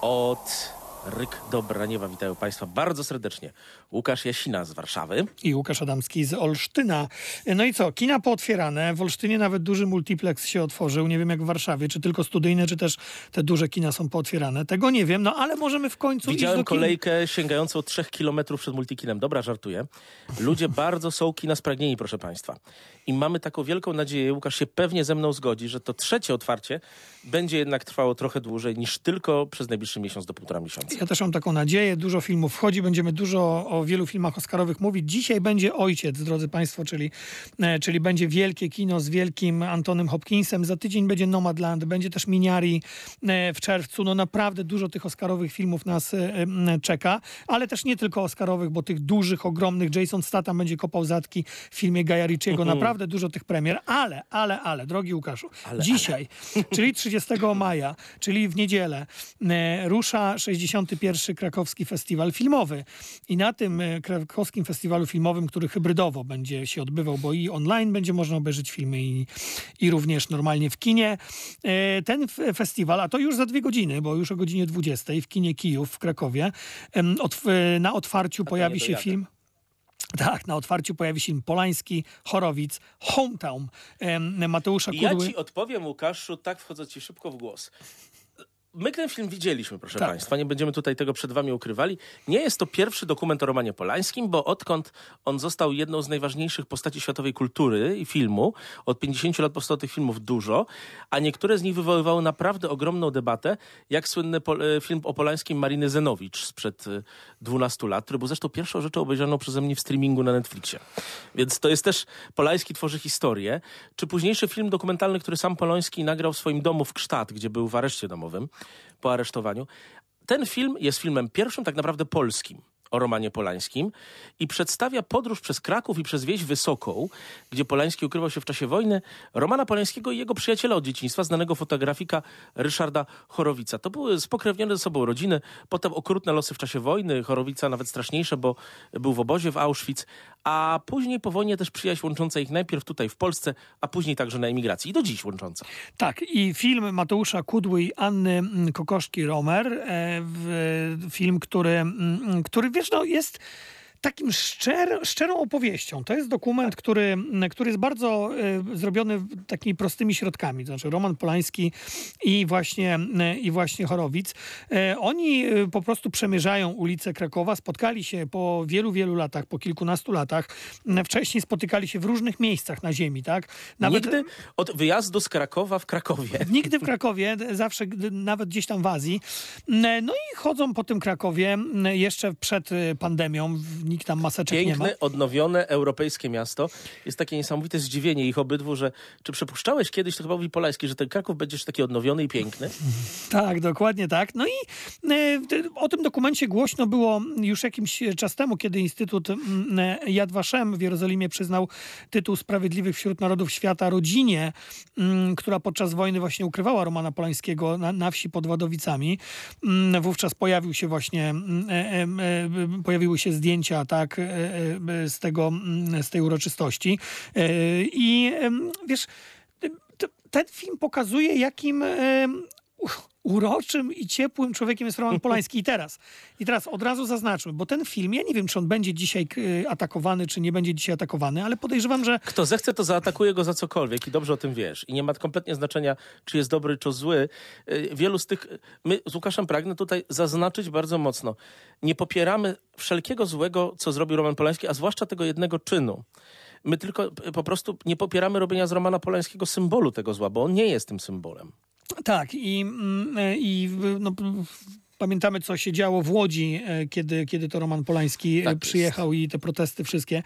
od Ryk Dobraniewa. Witają Państwa bardzo serdecznie. Łukasz Jasina z Warszawy. i Łukasz Adamski z Olsztyna. No i co, kina pootwierane. W Olsztynie nawet duży multiplex się otworzył. Nie wiem jak w Warszawie, czy tylko studyjne, czy też te duże kina są pootwierane. Tego nie wiem, no ale możemy w końcu Widziałem kolejkę sięgającą 3 kilometrów przed multikinem. Dobra, żartuję. Ludzie bardzo są kina spragnieni, proszę Państwa. I mamy taką wielką nadzieję, Łukasz się pewnie ze mną zgodzi, że to trzecie otwarcie będzie jednak trwało trochę dłużej niż tylko przez najbliższy miesiąc do półtora miesiąca. Ja też mam taką nadzieję. Dużo filmów wchodzi, będziemy dużo o wielu filmach Oscarowych mówić. Dzisiaj będzie Ojciec, drodzy Państwo, czyli, e, czyli będzie wielkie kino z wielkim Antonym Hopkinsem. Za tydzień będzie Nomadland, będzie też Miniari e, w czerwcu. No naprawdę dużo tych Oscarowych filmów nas e, czeka, ale też nie tylko Oscarowych, bo tych dużych, ogromnych. Jason Statham będzie kopał zatki w filmie Gaja Ricciego. Mhm. Naprawdę dużo tych premier, ale, ale, ale, drogi Łukaszu, ale, dzisiaj, ale. czyli 30 maja, czyli w niedzielę, rusza 60 51. Krakowski Festiwal Filmowy. I na tym e, krakowskim festiwalu filmowym, który hybrydowo będzie się odbywał, bo i online będzie można obejrzeć filmy i, i również normalnie w kinie. E, ten festiwal, a to już za dwie godziny, bo już o godzinie 20 w kinie Kijów w Krakowie, na otwarciu pojawi się film. Tak, na otwarciu pojawi się Polański, Chorowic, Hometown Mateusza Kudły. Ja ci odpowiem, Łukaszu, tak wchodzę ci szybko w głos. My ten film widzieliśmy, proszę Tak. Państwa, nie będziemy tutaj tego przed Wami ukrywali. Nie jest to pierwszy dokument o Romanie Polańskim, bo odkąd on został jedną z najważniejszych postaci światowej kultury i filmu, od 50 lat powstało tych filmów dużo, a niektóre z nich wywoływały naprawdę ogromną debatę, jak słynny e, film o Polańskim Mariny Zenowicz sprzed e, 12 lat, który był zresztą pierwszą rzeczą obejrzaną przeze mnie w streamingu na Netflixie. Więc to jest też, Polański tworzy historię. Czy późniejszy film dokumentalny, który sam Polański nagrał w swoim domu w Kształt, gdzie był w areszcie domowym, po aresztowaniu. Ten film jest filmem pierwszym tak naprawdę polskim o Romanie Polańskim i przedstawia podróż przez Kraków i przez wieś Wysoką, gdzie Polański ukrywał się w czasie wojny, Romana Polańskiego i jego przyjaciela od dzieciństwa, znanego fotografika Ryszarda Chorowica. To były spokrewnione ze sobą rodziny, potem okrutne losy w czasie wojny, Chorowica nawet straszniejsze, bo był w obozie w Auschwitz, a później po wojnie też przyjaźń łącząca ich najpierw tutaj w Polsce, a później także na emigracji i do dziś łącząca. Tak, i film Mateusza Kudły i Anny Kokoszki-Romer, e, film, który, mm, który wiesz, no, jest takim szczer, szczerą opowieścią. To jest dokument, który, który jest bardzo e, zrobiony takimi prostymi środkami. To znaczy Roman Polański i właśnie, e, i właśnie Chorowic. E, oni po prostu przemierzają ulice Krakowa, spotkali się po wielu, wielu latach, po kilkunastu latach. Wcześniej spotykali się w różnych miejscach na ziemi, tak? Nigdy od wyjazdu z Krakowa w Krakowie. Nigdy w Krakowie, zawsze nawet gdzieś tam w Azji. No i chodzą po tym Krakowie jeszcze przed y, pandemią. Nikt tam maseczek nie ma. Piękne, odnowione, europejskie miasto. Jest takie niesamowite zdziwienie ich obydwu, że czy przypuszczałeś kiedyś, to chyba mówi Polański, że ten Kraków będzie jeszcze taki odnowiony i piękny? Tak, dokładnie tak. No i t- o tym dokumencie głośno było już jakiś czas temu, kiedy Instytut e, Yad Vashem w Jerozolimie przyznał tytuł Sprawiedliwych wśród Narodów Świata rodzinie, mm, która podczas wojny właśnie ukrywała Romana Polańskiego na, na wsi pod Wadowicami. Mm, Wówczas pojawił się właśnie, e, pojawiły się zdjęcia tak, e, e, z, tego, mm, z tej uroczystości. E, I wiesz, ten film pokazuje, jakim em, u- uroczym i ciepłym człowiekiem jest Roman Polański. I teraz, I teraz od razu zaznaczmy, bo ten film, ja nie wiem, czy on będzie dzisiaj k- atakowany, czy nie będzie dzisiaj atakowany, ale podejrzewam, że Kto zechce, to zaatakuje go za cokolwiek i dobrze o tym wiesz. I nie ma kompletnie znaczenia, czy jest dobry, czy zły. Y, Wielu z tych... My z Łukaszem pragnę tutaj zaznaczyć bardzo mocno. Nie popieramy wszelkiego złego, co zrobił Roman Polański, a zwłaszcza tego jednego czynu. My tylko y, po prostu nie popieramy robienia z Romana Polańskiego symbolu tego zła, bo on nie jest tym symbolem. Tak, i, mm, e, i no, pamiętamy, co się działo w Łodzi, e, kiedy, kiedy to Roman Polański e, Tak jest. przyjechał i te protesty wszystkie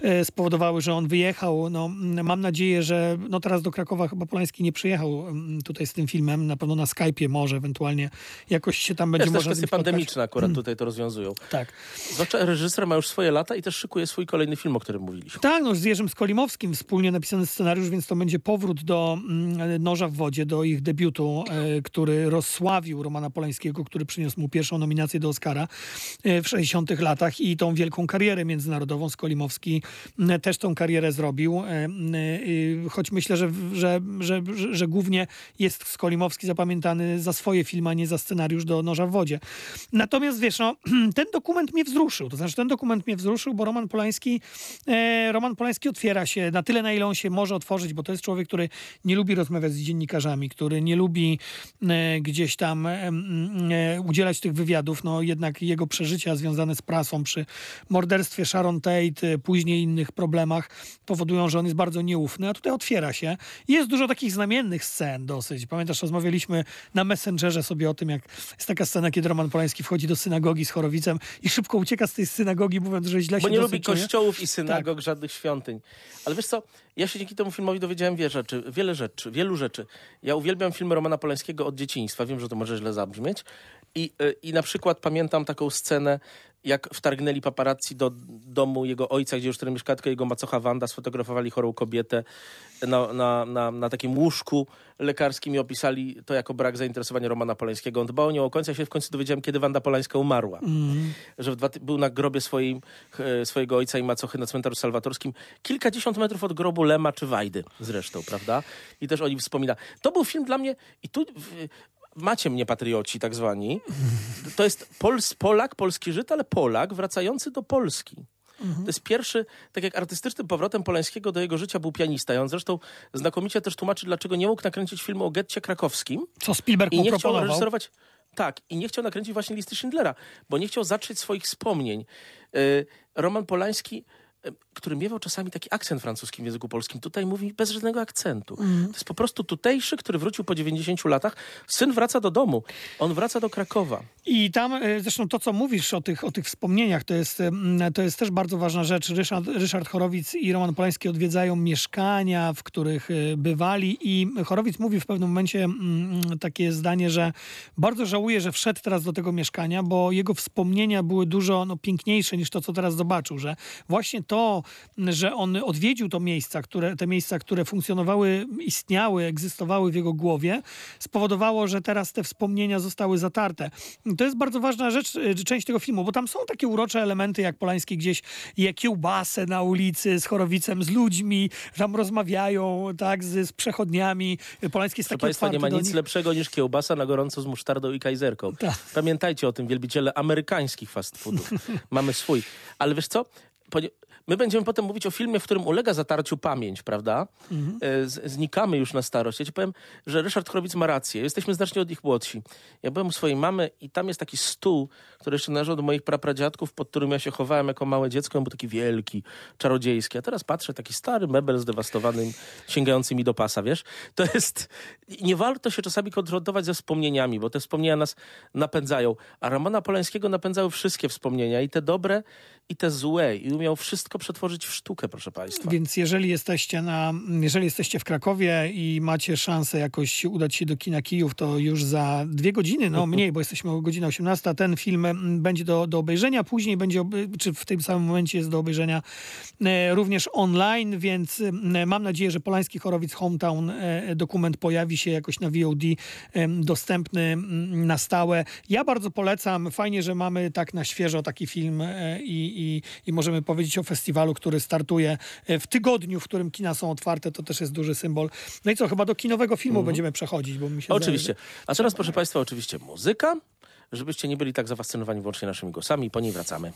e, spowodowały, że on wyjechał. No, mm, mam nadzieję, że no teraz do Krakowa chyba Polański nie przyjechał mm, tutaj z tym filmem, na pewno na Skype'ie może ewentualnie jakoś się tam będzie Jest też można nim spotkać. pandemiczne akurat tutaj to rozwiązują. Tak. Zwłaszcza reżyser ma już swoje lata i też szykuje swój kolejny film, o którym mówiliśmy. Tak, no z Jerzym Skolimowskim wspólnie napisany scenariusz, więc to będzie powrót do mm, Noża w wodzie, do ich debiutu, który rozsławił Romana Polańskiego, który przyniósł mu pierwszą nominację do Oscara e, w 60 latach i tą wielką karierę międzynarodową. Skolimowski m, też tą karierę zrobił, e, e, choć myślę, że, że, że, że, głównie jest Skolimowski zapamiętany za swoje filmy, a nie za scenariusz do Noża w wodzie. Natomiast wiesz, no, ten dokument mnie wzruszył. To znaczy, ten dokument mnie wzruszył, bo Roman Polański, e, Roman Polański otwiera się na tyle, na ile on się może otworzyć, bo to jest człowiek, który nie lubi rozmawiać z dziennikarzami, który nie lubi e, gdzieś tam e, e, udzielać tych wywiadów. No jednak jego przeżycia związane z prasą przy morderstwie Sharon Tate, później innych problemach powodują, że on jest bardzo nieufny, a tutaj otwiera się. I jest dużo takich znamiennych scen dosyć. Pamiętasz, rozmawialiśmy na Messengerze sobie o tym, jak jest taka scena, kiedy Roman Polański wchodzi do synagogi z Chorowicem i szybko ucieka z tej synagogi, mówiąc, że źle Bo się nie dosyć lubi czuje. kościołów i synagog, żadnych świątyń. Ale wiesz co, ja się dzięki temu filmowi dowiedziałem wiele rzeczy, wiele rzeczy, wielu rzeczy. Ja uwielbiam filmy Romana Polańskiego od dzieciństwa, wiem, że to może źle zabrzmieć. I, y, i na przykład pamiętam taką scenę, jak wtargnęli paparazzi do domu jego ojca, gdzie już wtedy mieszkała tylko jego macocha Wanda, sfotografowali chorą kobietę na, na, na, na takim łóżku lekarskim i opisali to jako brak zainteresowania Romana Polańskiego. On dbał o nią o końca. Ja się w końcu dowiedziałem, kiedy Wanda Polańska umarła. Że w dwa, był na grobie swoim, e, swojego ojca i macochy na cmentarzu salwatorskim. Kilkadziesiąt metrów od grobu Lema czy Wajdy zresztą, prawda? I też o nim wspomina. To był film dla mnie i tu... Macie mnie patrioci, tak zwani. To jest Pols, Polak, polski Żyd, ale Polak wracający do Polski. To jest pierwszy, tak jak artystycznym powrotem Polańskiego do jego życia był pianista. I on zresztą znakomicie też tłumaczy, dlaczego nie mógł nakręcić filmu o getcie krakowskim. Co Spielberg I nie chciał reżyserować. Tak, i nie chciał nakręcić właśnie listy Schindlera, bo nie chciał zatrzeć swoich wspomnień. Y, Roman Polański, który miewał czasami taki akcent francuski w języku polskim, tutaj mówi bez żadnego akcentu. Mhm. To jest po prostu tutejszy, który wrócił po 90 latach. Syn wraca do domu, on wraca do Krakowa. I tam e, zresztą to, co mówisz o tych, o tych wspomnieniach, to jest, to jest też bardzo ważna rzecz. Ryszard, Ryszard Chorowic i Roman Polański odwiedzają mieszkania, w których e, bywali i Chorowic mówi w pewnym momencie mm, takie zdanie, że bardzo żałuje, że wszedł teraz do tego mieszkania, bo jego wspomnienia były dużo no, piękniejsze niż to, co teraz zobaczył, że właśnie to, że on odwiedził to miejsca, które, te miejsca, które funkcjonowały, istniały, egzystowały w jego głowie, spowodowało, że teraz te wspomnienia zostały zatarte. To jest bardzo ważna rzecz, y, część tego filmu, bo tam są takie urocze elementy, jak Polański gdzieś je kiełbasę na ulicy z Chorowicem, z ludźmi, tam rozmawiają, tak, z, z przechodniami. Polański jest Proszę taki Państwa, nie ma nic nich. lepszego niż kiełbasa na gorąco z musztardą i kajzerką. Tak. Pamiętajcie o tym, wielbiciele amerykańskich fast foodów. Mamy swój. Ale wiesz co? Ponie- My będziemy potem mówić o filmie, w którym ulega zatarciu pamięć, prawda? E, Z, znikamy już na starość. Ja ci powiem, że Ryszard Chorowic ma rację. Jesteśmy znacznie od nich młodsi. Ja byłem u swojej mamy i tam jest taki stół, który jeszcze należał do moich prapradziadków, pod którym ja się chowałem jako małe dziecko. On był taki wielki, czarodziejski. A teraz patrzę, taki stary mebel zdewastowany, sięgający mi do pasa, wiesz? To jest... Nie warto się czasami konfrontować ze wspomnieniami, bo te wspomnienia nas napędzają. A Romana Polańskiego napędzały wszystkie wspomnienia, i te dobre, i te złe. I umiał wszystko przetworzyć w sztukę, proszę Państwa. Więc jeżeli jesteście, na, jeżeli jesteście w Krakowie i macie szansę jakoś udać się do kina Kijów, to już za dwie godziny, no mniej, bo jesteśmy o godzina 18, ten film mm, będzie do, do obejrzenia. Później będzie, czy w tym samym momencie jest do obejrzenia e, również online, więc mm, mam nadzieję, że Polański Chorowic Hometown e, dokument pojawi się jakoś na VOD dostępny mm, na stałe. Ja bardzo polecam. Fajnie, że mamy tak na świeżo taki film e, i, i, i możemy powiedzieć o festiwalu, który startuje e, w tygodniu, w którym kina są otwarte. To też jest duży symbol. No i co, chyba do kinowego filmu będziemy przechodzić, bo mi się Oczywiście. A teraz, proszę Państwa, oczywiście muzyka, żebyście nie byli tak zafascynowani wyłącznie naszymi głosami. Po niej wracamy.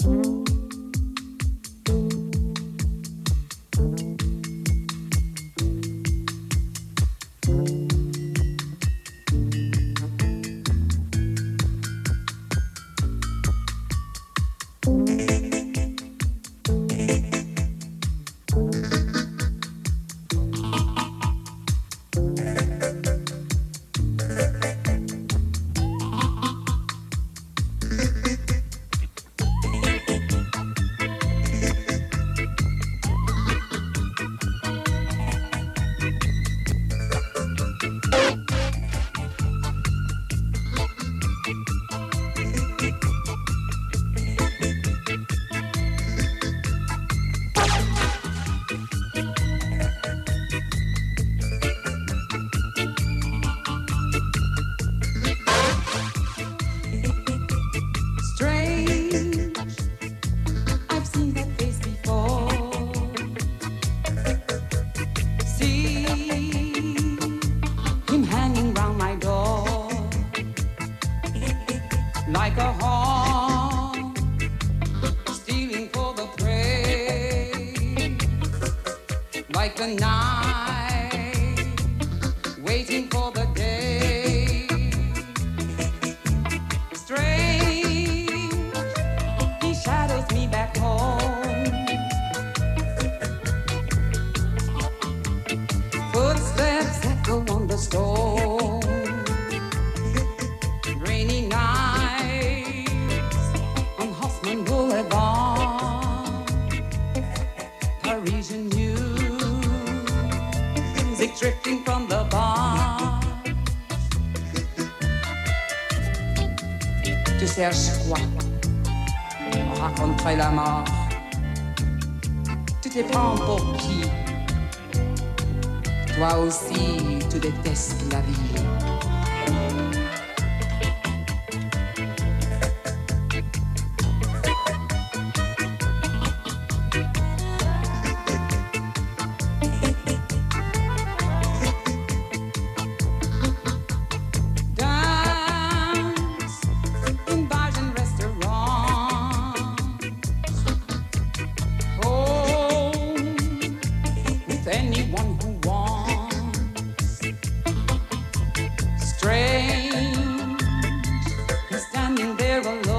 걸로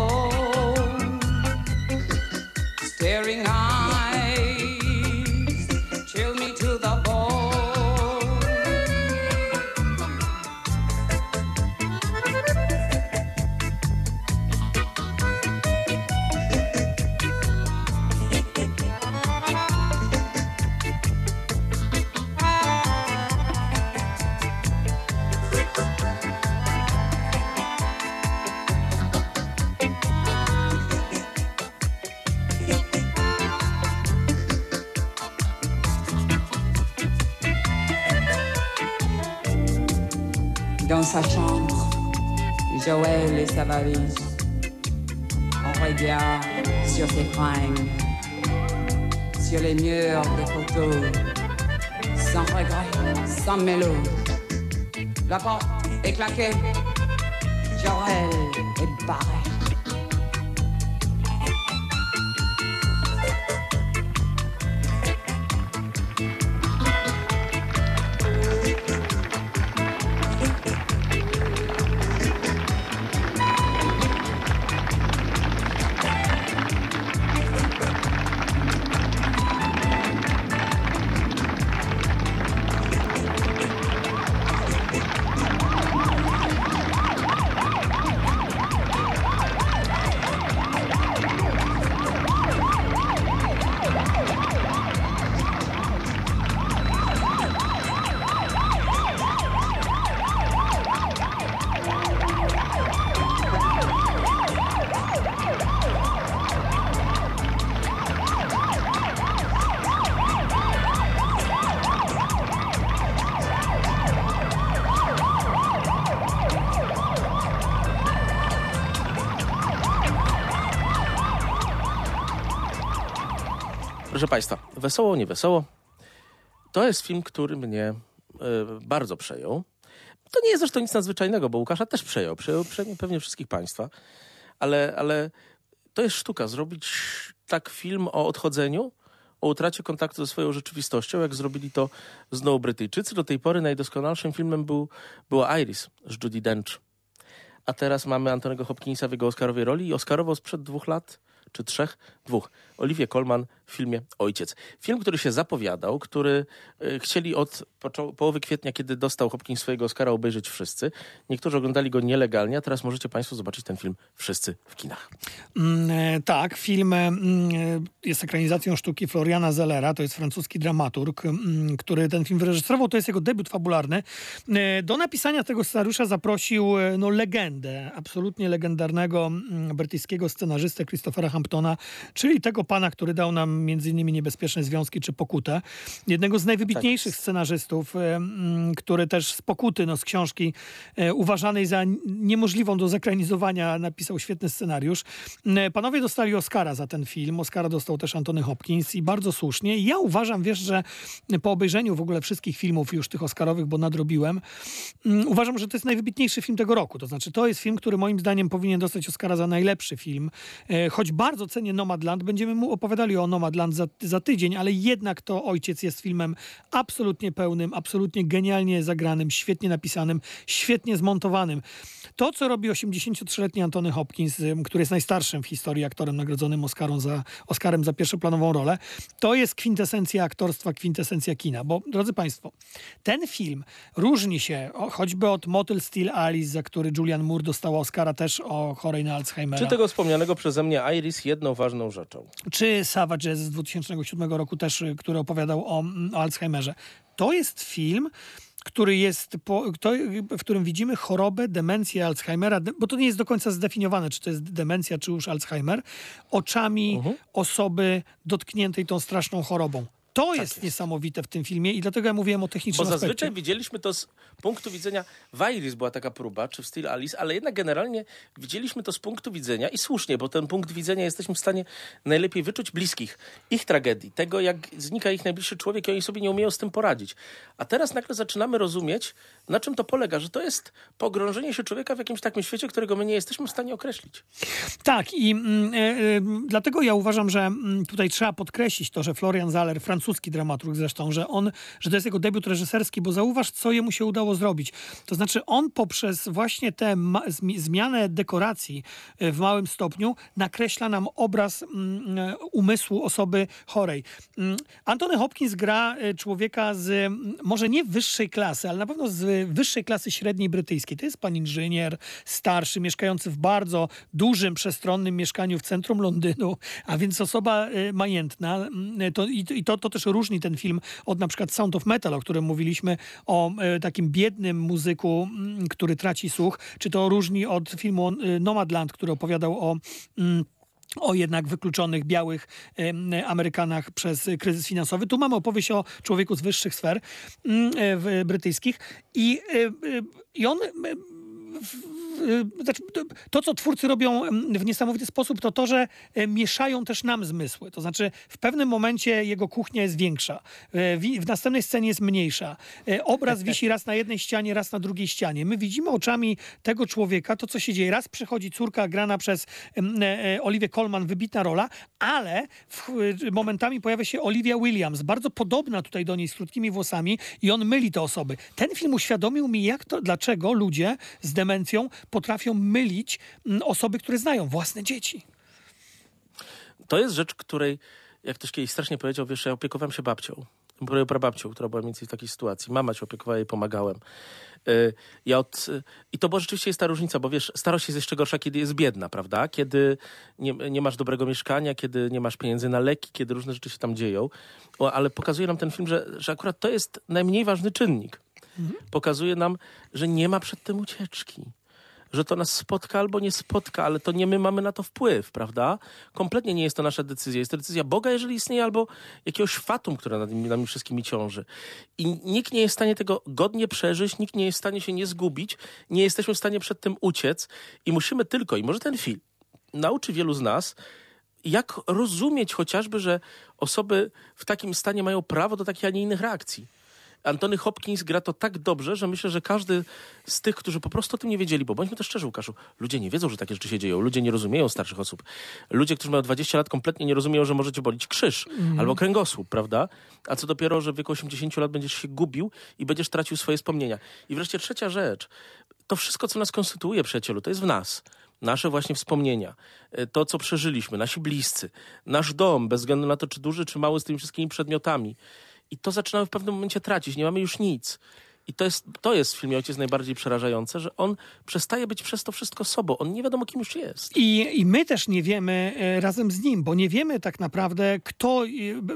On regarde sur ses fringues, sur les murs des photos, sans regret, sans mélo. La porte est claquée, Joël Proszę Państwa, wesoło, nie wesoło. To jest film, który mnie e, bardzo przejął. To nie jest zresztą nic nadzwyczajnego, bo Łukasza też przejął. Przejął pewnie, pewnie wszystkich Państwa. Ale, ale to jest sztuka, zrobić tak film o odchodzeniu, o utracie kontaktu ze swoją rzeczywistością, jak zrobili to znowu Brytyjczycy. Do tej pory najdoskonalszym filmem był, była Iris z Judy Dench. A teraz mamy Antonego Hopkinsa w jego Oscarowej roli i Oscarowo sprzed dwóch lat, czy trzech, dwóch. Oliwie Colman w filmie Ojciec. Film, który się zapowiadał, który y, chcieli od połowy kwietnia, kiedy dostał Hopkins swojego Oscara, obejrzeć wszyscy. Niektórzy oglądali go nielegalnie, a teraz możecie Państwo zobaczyć ten film wszyscy w kinach. Mm, e, tak, film mm, e, jest ekranizacją sztuki Floriana Zellera, to jest francuski dramaturg, mm, który ten film wyreżyserował, to jest jego debiut fabularny. E, Do napisania tego scenariusza zaprosił e, no, legendę, absolutnie legendarnego mm, brytyjskiego scenarzystę Christophera Hamptona, czyli tego pana, który dał nam między innymi Niebezpieczne Związki czy Pokutę. Jednego z najwybitniejszych Tak. scenarzystów, który też z Pokuty, no, z książki e, uważanej za niemożliwą do zekranizowania, napisał świetny scenariusz. E, Panowie dostali Oscara za ten film. Oscara dostał też Antony Hopkins i bardzo słusznie. Ja uważam, wiesz, że po obejrzeniu w ogóle wszystkich filmów już tych Oscarowych, bo nadrobiłem, mm, uważam, że to jest najwybitniejszy film tego roku. To znaczy, to jest film, który moim zdaniem powinien dostać Oscara za najlepszy film. E, Choć bardzo cenię Nomadland, będziemy mu opowiadali o Nomadland za, za tydzień, ale jednak to Ojciec jest filmem absolutnie pełnym, absolutnie genialnie zagranym, świetnie napisanym, świetnie zmontowanym. To, co robi 83-letni Antony Hopkins, który jest najstarszym w historii aktorem nagrodzonym Oscarem za, Oscarem za pierwszoplanową rolę, to jest kwintesencja aktorstwa, kwintesencja kina. Bo, drodzy Państwo, ten film różni się choćby od Motel Steel Alice, za który Julian Moore dostała Oscara też o chorej na Alzheimera. Czy tego wspomnianego przeze mnie Iris jedną ważną rzeczą. Czy Savage z 2007 roku też, y, który opowiadał o, mm, o Alzheimerze. To jest film, który jest, po, kto, w którym widzimy chorobę, demencję Alzheimera, bo to nie jest do końca zdefiniowane, czy to jest demencja, czy już Alzheimer, oczami osoby dotkniętej tą straszną chorobą. To jest, jest. niesamowite w tym filmie i dlatego ja mówiłem o Bo technicznym zazwyczaj aspekcie. widzieliśmy to z punktu widzenia, w Iris była taka próba, czy w Steel Alice, ale jednak generalnie widzieliśmy to z punktu widzenia i słusznie, bo ten punkt widzenia jesteśmy w stanie najlepiej wyczuć bliskich, ich tragedii, tego jak znika ich najbliższy człowiek i oni sobie nie umieją z tym poradzić. A teraz nagle zaczynamy rozumieć, na czym to polega, że to jest pogrążenie się człowieka w jakimś takim świecie, którego my nie jesteśmy w stanie określić. Tak, i e, e, dlatego ja uważam, że mm, tutaj trzeba podkreślić to, że Florian Zaller, francuski dramaturg zresztą, że on, że to jest jego debiut reżyserski, bo zauważ, co jemu się udało zrobić. To znaczy, on poprzez właśnie tę zmianę dekoracji e, w małym stopniu nakreśla nam obraz mm, umysłu osoby chorej. Antony Hopkins gra człowieka z może nie wyższej klasy, ale na pewno z wyższej klasy średniej brytyjskiej. To jest pan inżynier, starszy, mieszkający w bardzo dużym, przestronnym mieszkaniu w centrum Londynu, a więc osoba e, majętna. Mm, To, i, to, to też różni ten film od na przykład Sound of Metal, o którym mówiliśmy, o e, takim biednym muzyku, mm, który traci słuch, czy to różni od filmu Nomadland, który opowiadał o... mm, o jednak wykluczonych białych Amerykanach przez kryzys finansowy. Tu mamy opowieść o człowieku z wyższych sfer mm, e, brytyjskich i, e, e, i on znaczy, to- co twórcy robią w niesamowity sposób, to to, że e, mieszają też nam zmysły. To znaczy, w pewnym momencie jego kuchnia jest większa, e, w następnej scenie jest mniejsza. E, Obraz wisi raz na jednej ścianie, raz na drugiej ścianie. My widzimy oczami tego człowieka to, co się dzieje. Raz przychodzi córka grana przez Oliwię Colman, wybitna rola, ale momentami pojawia się Olivia Williams, bardzo podobna tutaj do niej, z krótkimi włosami i on myli te osoby. Ten film uświadomił mi, jak to, dlaczego ludzie z demencją potrafią mylić mm, osoby, które znają własne dzieci. To jest rzecz, której, jak ktoś kiedyś strasznie powiedział, wiesz, ja opiekowałem się babcią. Prababcią, która była mniej więcej w takiej sytuacji. Mama się opiekowała, jej pomagałem. Y, Ja od, y, I to bo rzeczywiście jest ta różnica, bo wiesz, starość jest jeszcze gorsza, kiedy jest biedna, prawda? Kiedy nie, nie masz dobrego mieszkania, kiedy nie masz pieniędzy na leki, kiedy różne rzeczy się tam dzieją. Ale pokazuje nam ten film, że, że akurat to jest najmniej ważny czynnik. Pokazuje nam, że nie ma przed tym ucieczki że to nas spotka albo nie spotka, ale to nie my mamy na to wpływ, prawda? Kompletnie nie jest to nasza decyzja. Jest to decyzja Boga, jeżeli istnieje, albo jakiegoś fatum, które nad nami, nami wszystkimi ciąży. I nikt nie jest w stanie tego godnie przeżyć, nikt nie jest w stanie się nie zgubić, nie jesteśmy w stanie przed tym uciec i musimy tylko, i może ten film nauczy wielu z nas, jak rozumieć chociażby, że osoby w takim stanie mają prawo do takich, a nie innych reakcji. Antony Hopkins gra to tak dobrze, że myślę, że każdy z tych, którzy po prostu o tym nie wiedzieli, bo bądźmy też szczerzy, Łukaszu, ludzie nie wiedzą, że takie rzeczy się dzieją, ludzie nie rozumieją starszych osób. Ludzie, którzy mają 20 lat, kompletnie nie rozumieją, że możecie bolić krzyż albo kręgosłup, prawda? A co dopiero, że w wieku 80 lat będziesz się gubił i będziesz tracił swoje wspomnienia. I wreszcie trzecia rzecz. To wszystko, co nas konstytuuje, przyjacielu, to jest w nas. Nasze właśnie wspomnienia, y, to, co przeżyliśmy, nasi bliscy, nasz dom, bez względu na to, czy duży, czy mały, z tymi wszystkimi przedmiotami. I to zaczynamy w pewnym momencie tracić. Nie mamy już nic. I to jest, to jest w filmie Ojciec najbardziej przerażające, że on przestaje być przez to wszystko sobą. On nie wiadomo, kim już jest. I, I my też nie wiemy e, razem z nim, bo nie wiemy tak naprawdę, kto,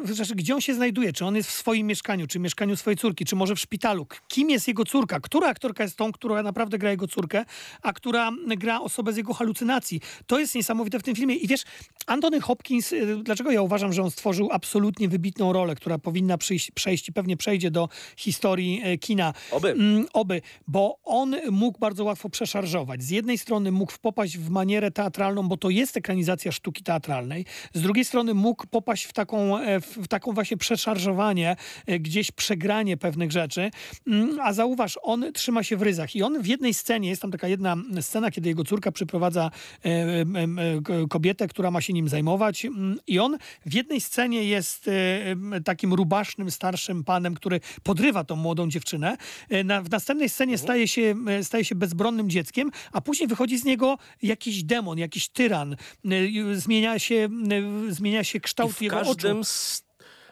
znaczy, gdzie on się znajduje. Czy on jest w swoim mieszkaniu, czy w mieszkaniu swojej córki, czy może w szpitalu. Kim jest jego córka? Która aktorka jest tą, która naprawdę gra jego córkę, a która gra osobę z jego halucynacji? To jest niesamowite w tym filmie. I wiesz, Anthony Hopkins, e, dlaczego ja uważam, że on stworzył absolutnie wybitną rolę, która powinna przyjść, przejść i pewnie przejdzie do historii kina. Oby. Mm, oby, bo on mógł bardzo łatwo przeszarżować. Z jednej strony mógł popaść w manierę teatralną, bo to jest ekranizacja sztuki teatralnej. Z drugiej strony mógł popaść w taką, e, w taką właśnie przeszarżowanie, e, gdzieś przegranie pewnych rzeczy. Mm, A zauważ, on trzyma się w ryzach i on w jednej scenie, jest tam taka jedna scena, kiedy jego córka przyprowadza e, kobietę, która ma się nim zajmować mm, i on w jednej scenie jest takim rubasznym, starszym panem, który podrywa tą młodą dziewczynę. E, Na, w następnej scenie staje, się, e, staje się bezbronnym dzieckiem, a później wychodzi z niego jakiś demon, jakiś tyran. E, i Zmienia się, zmienia się I kształt w jego oczu. każdym z,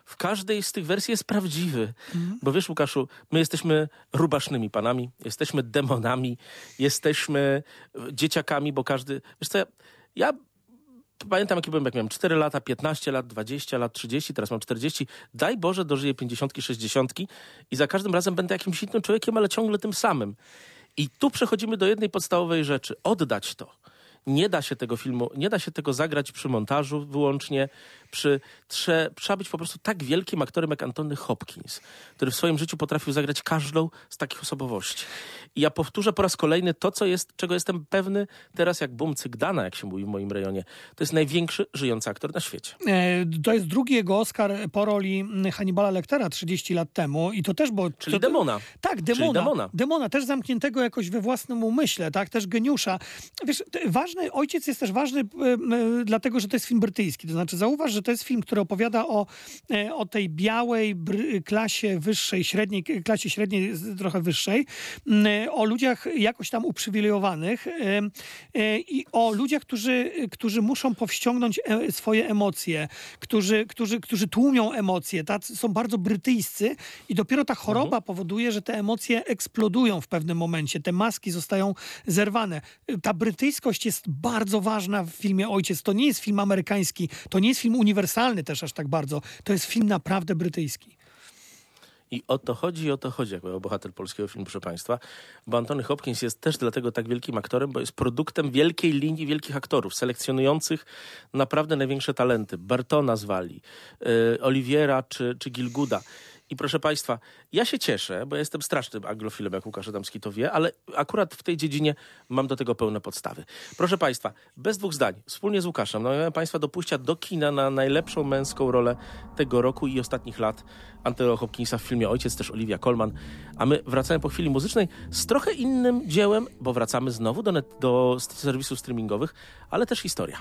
w każdej z tych wersji jest prawdziwy. Mhm. Bo wiesz, Łukaszu, my jesteśmy rubasznymi panami, jesteśmy demonami, jesteśmy dzieciakami, bo każdy... Wiesz co, ja, ja pamiętam, jaki byłem, jak miałem 4 lata, 15 lat, 20 lat, 30, teraz mam 40. Daj Boże, dożyję 50, 60 i za każdym razem będę jakimś innym człowiekiem, ale ciągle tym samym. I tu przechodzimy do jednej podstawowej rzeczy. Oddać to. Nie da się tego filmu, nie da się tego zagrać przy montażu wyłącznie. Przy, trze, trzeba być po prostu tak wielkim aktorem jak Antony Hopkins, który w swoim życiu potrafił zagrać każdą z takich osobowości. I ja powtórzę po raz kolejny to, co jest, czego jestem pewny teraz jak bum cygdana, jak się mówi w moim rejonie. To jest największy żyjący aktor na świecie. E, To jest drugi jego Oscar po roli Hannibala Lectera 30 lat temu i to też było... Czyli to, demona. Tak, demona. demona. Demona, też zamkniętego jakoś we własnym umyśle, tak, też geniusza. Wiesz, ważny, ojciec jest też ważny e, e, dlatego, że to jest film brytyjski. To znaczy zauważ, że to jest film, który opowiada o, e, o tej białej klasie wyższej, średniej, klasie średniej, trochę wyższej, e, o ludziach jakoś tam uprzywilejowanych e, i o ludziach, którzy, którzy muszą powściągnąć swoje emocje, którzy, którzy, którzy tłumią emocje, tacy są bardzo brytyjscy i dopiero ta choroba powoduje, że te emocje eksplodują w pewnym momencie, te maski zostają zerwane. Ta brytyjskość jest bardzo ważna w filmie Ojciec. To nie jest film amerykański, to nie jest film uniwersalny też aż tak bardzo, to jest film naprawdę brytyjski. I o to chodzi, o to chodzi, jako bohater polskiego filmu, proszę Państwa. Bo Antony Hopkins jest też dlatego tak wielkim aktorem, bo jest produktem wielkiej linii wielkich aktorów, selekcjonujących naprawdę największe talenty. Bartona zwali, y, Oliwiera czy, czy Gilguda. I proszę Państwa, ja się cieszę, bo ja jestem strasznym anglofilem, jak Łukasz Adamski to wie, ale akurat w tej dziedzinie mam do tego pełne podstawy. Proszę Państwa, bez dwóch zdań, wspólnie z Łukaszem namawiam Państwa do pójścia do kina na najlepszą męską rolę tego roku i ostatnich lat Antego Hopkinsa w filmie Ojciec, też Olivia Colman. A my wracamy po chwili muzycznej z trochę innym dziełem, bo wracamy znowu do, net, do serwisów streamingowych, ale też historia.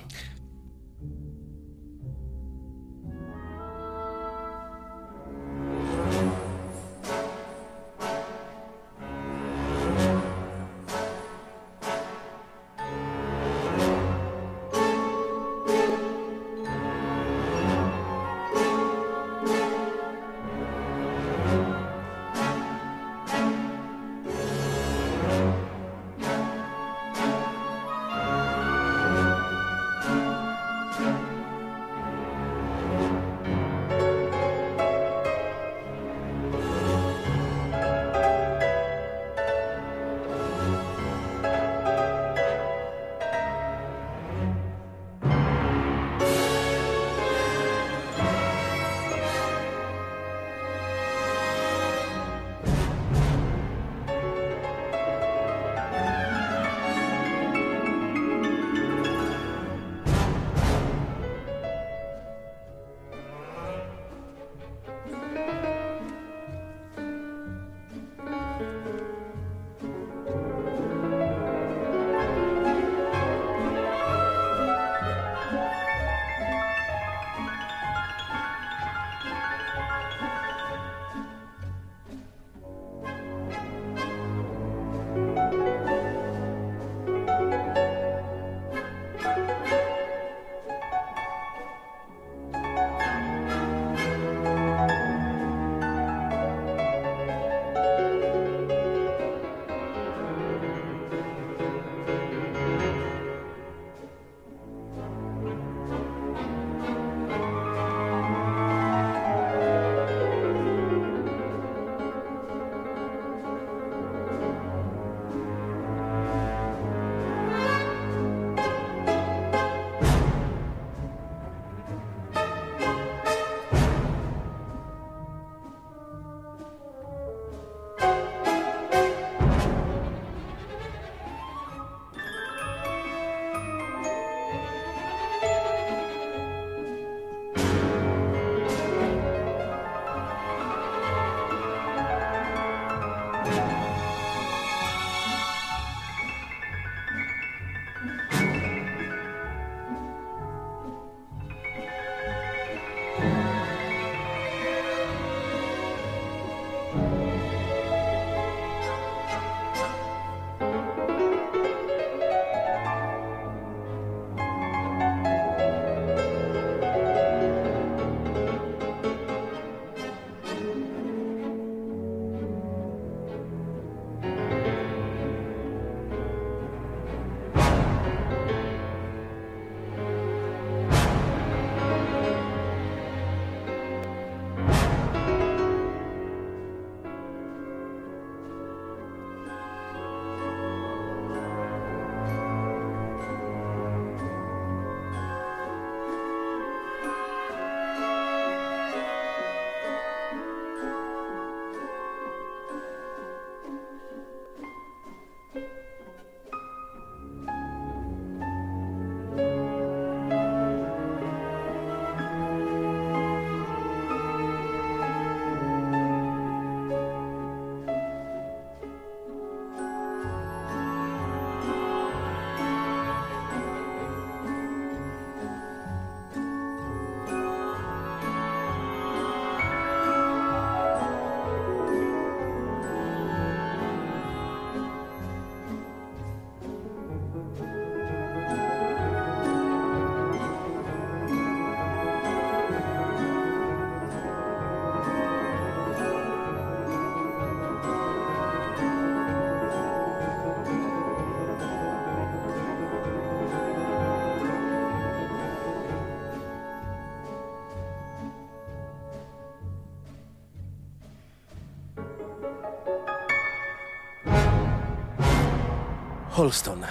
Holston.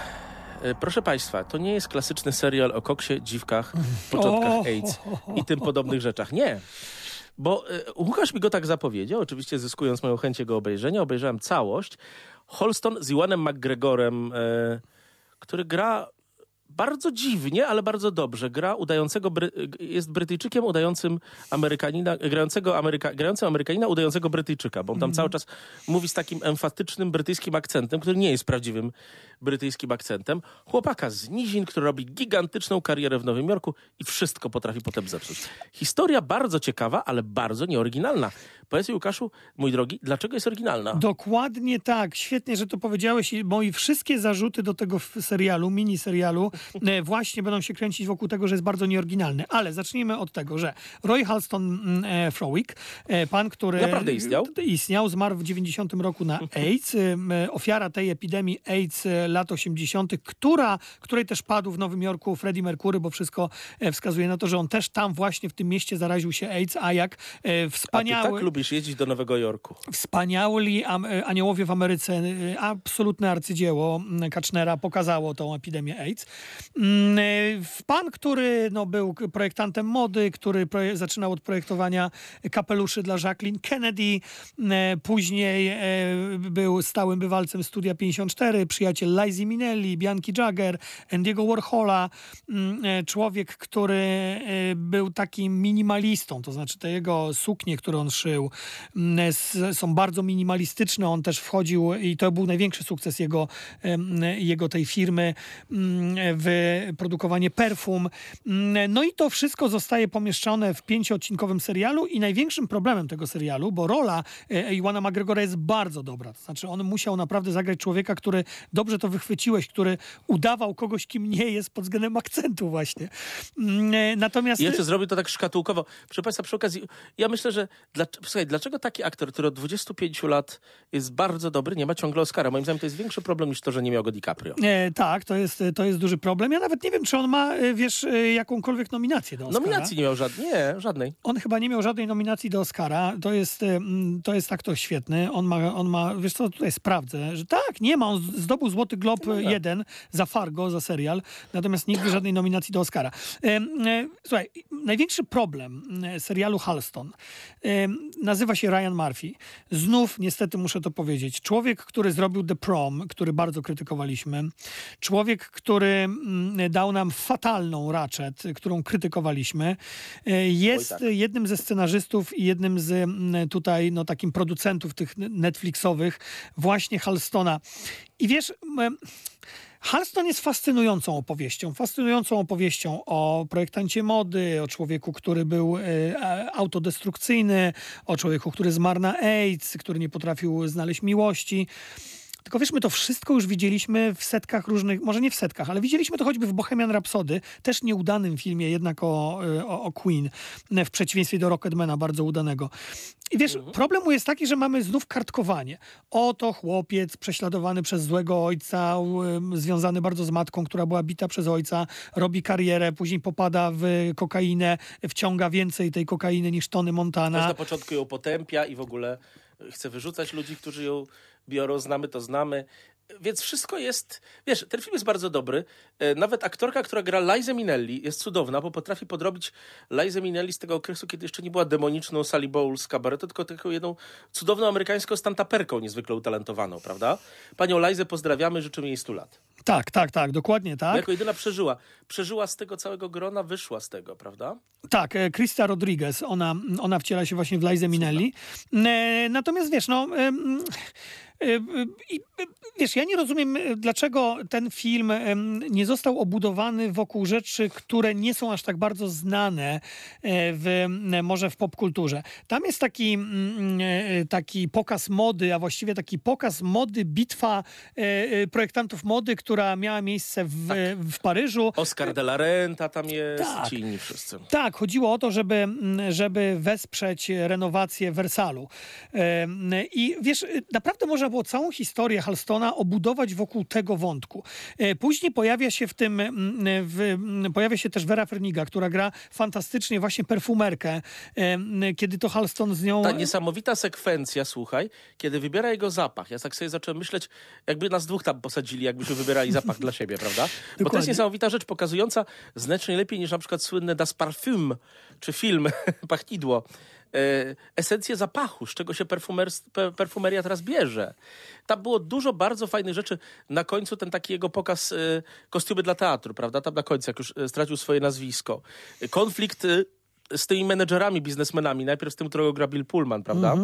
E, Proszę Państwa, to nie jest klasyczny serial o koksie, dziwkach, początkach AIDS i tym podobnych rzeczach. Nie. Bo e, Łukasz mi go tak zapowiedział, oczywiście zyskując moją chęć jego obejrzenia. Obejrzałem całość. Holston z Iwanem McGregorem, e, który gra bardzo dziwnie, ale bardzo dobrze. Gra udającego, Bry- jest Brytyjczykiem udającym Amerykanina, grającego Ameryka, grającym Amerykanina udającego Brytyjczyka, bo on tam cały czas mówi z takim emfatycznym brytyjskim akcentem, który nie jest prawdziwym brytyjskim akcentem. Chłopaka z nizin, który robi gigantyczną karierę w Nowym Jorku i wszystko potrafi potem zepsuć. Historia bardzo ciekawa, ale bardzo nieoryginalna. Powiedz mi, Łukaszu, mój drogi, dlaczego jest oryginalna? Dokładnie tak. Świetnie, że to powiedziałeś, i- bo i wszystkie zarzuty do tego serialu, miniserialu, e, właśnie będą się kręcić wokół tego, że jest bardzo nieoryginalny. Ale zacznijmy od tego, że Roy Halston mm, e, Frowick, e, pan, który Naprawdę istniał? istniał, zmarł w 90 roku na AIDS, em, e, ofiara tej epidemii AIDS e, lat 80., która, której też padł w Nowym Jorku Freddie Mercury, bo wszystko e, wskazuje na to, że on też tam właśnie w tym mieście zaraził się AIDS, a jak e, A ty wspaniały... tak lubisz jeździć do Nowego Jorku. E, aniołowie w Ameryce, e, absolutne arcydzieło Kacznera pokazało tą epidemię AIDS. Mm, e, Pan, który no, był projektantem mody, który zaczynał od projektowania kapeluszy dla Jacqueline Kennedy, później był stałym bywalcem Studia 54, przyjaciel Lizy Minnelli, Bianki Jagger, Andiego Warhola, człowiek, który był takim minimalistą, to znaczy te jego suknie, które on szył, mm, są bardzo minimalistyczne. On też wchodził i to był największy sukces jego, jego tej firmy mm, w produkowanie perfum. Mm, No i to wszystko zostaje pomieszczone w pięcioodcinkowym serialu i największym problemem tego serialu, bo rola e, Iwana McGregora jest bardzo dobra. To znaczy on musiał naprawdę zagrać człowieka, który dobrze to wychwyciłeś, który udawał kogoś, kim nie jest pod względem akcentu właśnie. E, Natomiast... Jeszcze zrobił to tak szkatułkowo. Proszę Państwa, przy okazji, ja myślę, że dla, słuchaj, dlaczego taki aktor, który od 25 lat jest bardzo dobry, nie ma ciągle Oscara? Moim zdaniem to jest większy problem niż to, że nie miał go DiCaprio. E, tak, to jest, to jest duży problem. Ja nawet nie wiem, czy on ma, e, wiesz, e, jakąkolwiek nominację do Oscara. Nominacji nie miał żadnej. Nie, żadnej. On chyba nie miał żadnej nominacji do Oscara. To jest, e, to jest aktor świetny. On ma, on ma, wiesz co, tutaj sprawdzę, że tak, nie ma. On zdobył Złoty Glob No e, tak. za Fargo, za serial, natomiast nigdy żadnej nominacji do Oscara. E, e, Słuchaj, największy problem serialu Halston nazywa się Ryan Murphy. Znów, niestety muszę to powiedzieć, człowiek, który zrobił The Prom, który bardzo krytykowaliśmy, człowiek, który mm, dał nam fatalną Ratchet, którą krytykowaliśmy, e, jest tak. jednym ze scenarzystów i jednym z mm, tutaj no, takim producentów tych Netflixowych właśnie Halstona. I wiesz... Halston jest fascynującą opowieścią. Fascynującą opowieścią o projektancie mody, o człowieku, który był e, e, autodestrukcyjny, o człowieku, który zmarł na AIDS, który nie potrafił znaleźć miłości. Tylko wiesz, my to wszystko już widzieliśmy w setkach różnych, może nie w setkach, ale widzieliśmy to choćby w Bohemian Rhapsody, też nieudanym filmie jednak o, e, o, o Queen, e, w przeciwieństwie do Rocketmana, bardzo udanego. I wiesz, problem mu jest taki, że mamy znów kartkowanie. Oto chłopiec prześladowany przez złego ojca, em, związany bardzo z matką, która była bita przez ojca, robi karierę, później popada w kokainę, wciąga więcej tej kokainy niż Tony Montana. Ktoś na początku ją potępia i w ogóle chce wyrzucać ludzi, którzy ją biorą. Znamy to, znamy. Więc wszystko jest... Wiesz, ten film jest bardzo dobry. E, Nawet aktorka, która gra Liza Minnelli jest cudowna, bo potrafi podrobić Liza Minnelli z tego okresu, kiedy jeszcze nie była demoniczną Sally Bowles z kabaretu, tylko taką jedną cudowną amerykańską stantaperką niezwykle utalentowaną, prawda? Panią Lizę pozdrawiamy, życzymy jej 100 lat. Tak, tak, tak, dokładnie tak. Jako jedyna przeżyła. Przeżyła z tego całego grona, wyszła z tego, prawda? Tak, e, Krista Rodriguez, ona, ona wciela się właśnie w Liza Minnelli. E, Natomiast wiesz, no... i, e, Wiesz, ja nie rozumiem, e, dlaczego ten film nie został obudowany wokół rzeczy, które nie są aż tak bardzo znane e, w, może w popkulturze. Tam jest taki, e, taki pokaz mody, a właściwie taki pokaz mody, bitwa e, e, projektantów mody, która miała miejsce w, w Paryżu. Oscar de la Renta tam jest, Tak. ci inni wszyscy. Tak, chodziło o to, żeby, żeby wesprzeć renowację Wersalu. I wiesz, naprawdę można było całą historię Halstona obudować wokół tego wątku. E, Później pojawia się w tym, mm, w, mm, pojawia się też Vera Ferniga, która gra fantastycznie właśnie perfumerkę, em, kiedy to Halston z nią... Ta niesamowita sekwencja, słuchaj, kiedy wybiera jego zapach. Ja tak sobie zacząłem myśleć, jakby nas dwóch tam posadzili, jakbyśmy wybierali zapach dla siebie, prawda? Bo to jest niesamowita rzecz, pokazująca znacznie lepiej niż na przykład słynne Das Parfum, czy film Pachnidło. E, esencję zapachu, z czego się perfumers, pe, perfumeria teraz bierze. Tam było dużo bardzo fajnych rzeczy. Na końcu ten taki jego pokaz e, kostiumy dla teatru, prawda? Tam na końcu, jak już e, stracił swoje nazwisko. Konflikt z tymi menedżerami, biznesmenami. Najpierw z tym, którego gra Bill Pullman, prawda?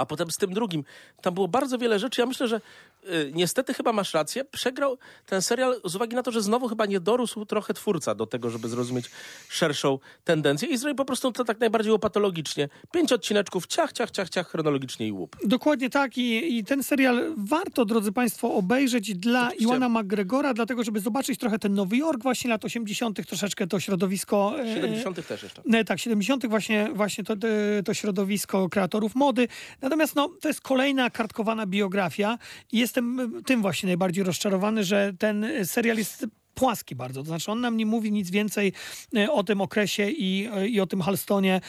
A potem z tym drugim. Tam było bardzo wiele rzeczy. Ja myślę, że y, niestety chyba masz rację. Przegrał ten serial z uwagi na to, że znowu chyba nie dorósł trochę twórca do tego, żeby zrozumieć szerszą tendencję i zrobił po prostu to tak najbardziej łopatologicznie. Pięć odcineczków, ciach, ciach, ciach, ciach, chronologicznie i łup. Dokładnie tak I, i ten serial warto, drodzy Państwo, obejrzeć dla Oczywiście. Iwana McGregora, dlatego żeby zobaczyć trochę ten Nowy Jork właśnie lat 80., troszeczkę to środowisko... e, 70 też jeszcze. Nie, tak, 70. właśnie, właśnie to, to środowisko kreatorów mody. Natomiast no, to jest kolejna kartkowana biografia i jestem tym właśnie najbardziej rozczarowany, że ten y, serial jest płaski bardzo. To znaczy on nam nie mówi nic więcej y, o tym okresie i, y, i o tym Halstonie,